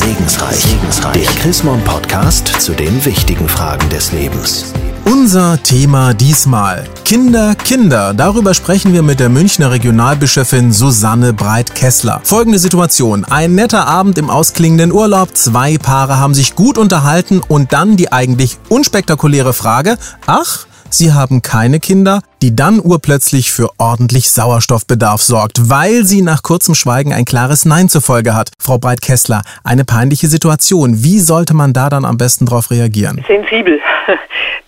Segensreich. Segensreich. Der Chrismon Podcast zu den wichtigen Fragen des Lebens. Unser Thema diesmal Kinder, Kinder. Darüber sprechen wir mit der Münchner Regionalbischöfin Susanne Breit-Kessler. Folgende Situation. Ein netter Abend im ausklingenden Urlaub. Zwei Paare haben sich gut unterhalten und dann die eigentlich unspektakuläre Frage. Ach, Sie haben keine Kinder, die dann urplötzlich für ordentlich Sauerstoffbedarf sorgt, weil sie nach kurzem Schweigen ein klares Nein zur Folge hat. Frau Breit-Kessler, eine peinliche Situation. Wie sollte man da dann am besten darauf reagieren? Sensibel.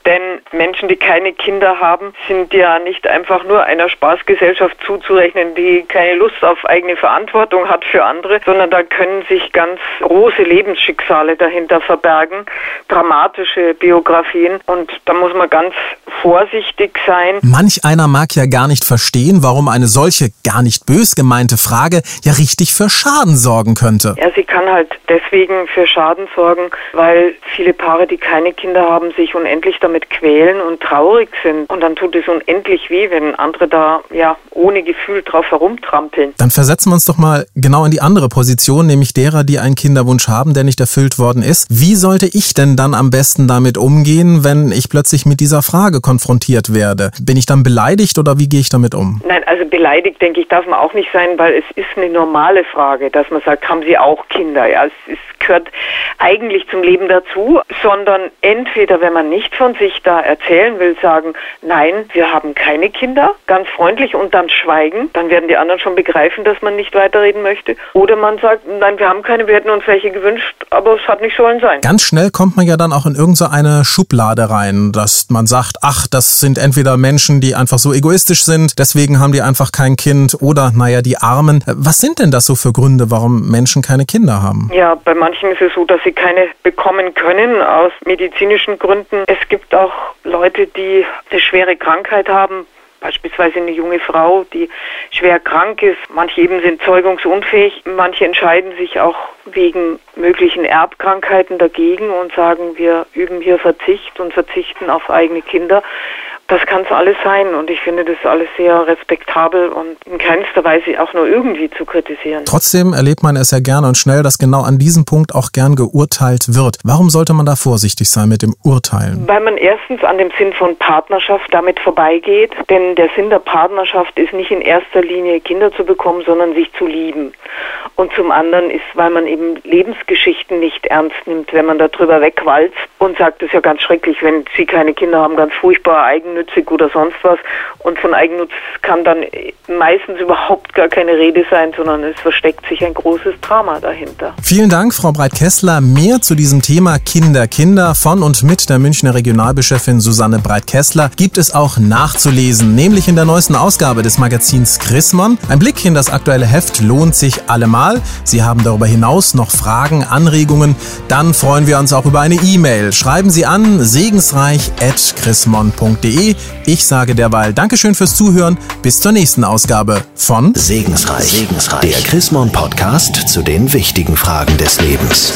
Denn Menschen, die keine Kinder haben, sind ja nicht einfach nur einer Spaßgesellschaft zuzurechnen, die keine Lust auf eigene Verantwortung hat für andere, sondern da können sich ganz große Lebensschicksale dahinter verbergen, dramatische Biografien und da muss man ganz vorsichtig sein. Manch einer mag ja gar nicht verstehen, warum eine solche gar nicht bös gemeinte Frage ja richtig für Schaden sorgen könnte. Ja, sie kann halt deswegen für Schaden sorgen, weil viele Paare, die keine Kinder haben, sich unendlich damit quälen und traurig sind. Und dann tut es unendlich weh, wenn andere da ja ohne Gefühl drauf herumtrampeln. Dann versetzen wir uns doch mal genau in die andere Position, nämlich derer, die einen Kinderwunsch haben, der nicht erfüllt worden ist. Wie sollte ich denn dann am besten damit umgehen, wenn ich plötzlich mit dieser Frage konfrontiert werde? Bin ich dann beleidigt oder wie gehe ich damit um? Nein, also beleidigt, denke ich, darf man auch nicht sein, weil es ist eine normale Frage, dass man sagt, haben Sie auch Kinder? Ja, es ist gehört eigentlich zum Leben dazu, sondern entweder, wenn man nicht von sich da erzählen will, sagen, nein, wir haben keine Kinder, ganz freundlich und dann schweigen, dann werden die anderen schon begreifen, dass man nicht weiterreden möchte. Oder man sagt, nein, wir haben keine, wir hätten uns welche gewünscht, aber es hat nicht sollen sein. Ganz schnell kommt man ja dann auch in irgendeine Schublade rein, dass man sagt, ach, das sind entweder Menschen, die einfach so egoistisch sind, deswegen haben die einfach kein Kind oder, naja, die Armen. Was sind denn das so für Gründe, warum Menschen keine Kinder haben? Ja, bei manchen manchen ist es so, dass sie keine bekommen können aus medizinischen Gründen. Es gibt auch Leute, die eine schwere Krankheit haben, beispielsweise eine junge Frau, die schwer krank ist. Manche eben sind zeugungsunfähig. Manche entscheiden sich auch wegen möglichen Erbkrankheiten dagegen und sagen, wir üben hier Verzicht und verzichten auf eigene Kinder. Das kann es alles sein und ich finde das alles sehr respektabel und in keinster Weise auch nur irgendwie zu kritisieren. Trotzdem erlebt man es ja gerne und schnell, dass genau an diesem Punkt auch gern geurteilt wird. Warum sollte man da vorsichtig sein mit dem Urteilen? Weil man erstens an dem Sinn von Partnerschaft damit vorbeigeht, denn der Sinn der Partnerschaft ist nicht in erster Linie Kinder zu bekommen, sondern sich zu lieben. Und zum anderen ist, weil man eben Lebensgeschichten nicht ernst nimmt, wenn man darüber wegwalzt und sagt, es ist ja ganz schrecklich, wenn sie keine Kinder haben, ganz furchtbar eigennützig oder sonst was. Und von Eigennutz kann dann meistens überhaupt gar keine Rede sein, sondern es versteckt sich ein großes Drama dahinter. Vielen Dank, Frau Breit-Kessler. Mehr zu diesem Thema Kinder, Kinder von und mit der Münchner Regionalbischöfin Susanne Breit-Kessler gibt es auch nachzulesen, nämlich in der neuesten Ausgabe des Magazins Chrismon. Ein Blick in das aktuelle Heft lohnt sich allemal. Sie haben darüber hinaus noch Fragen, Anregungen, dann freuen wir uns auch über eine E-Mail. Schreiben Sie an segensreich.chrismon.de ich sage derweil Dankeschön fürs Zuhören. Bis zur nächsten Ausgabe von Segensreich. Segensreich. Der Chrismon Podcast zu den wichtigen Fragen des Lebens.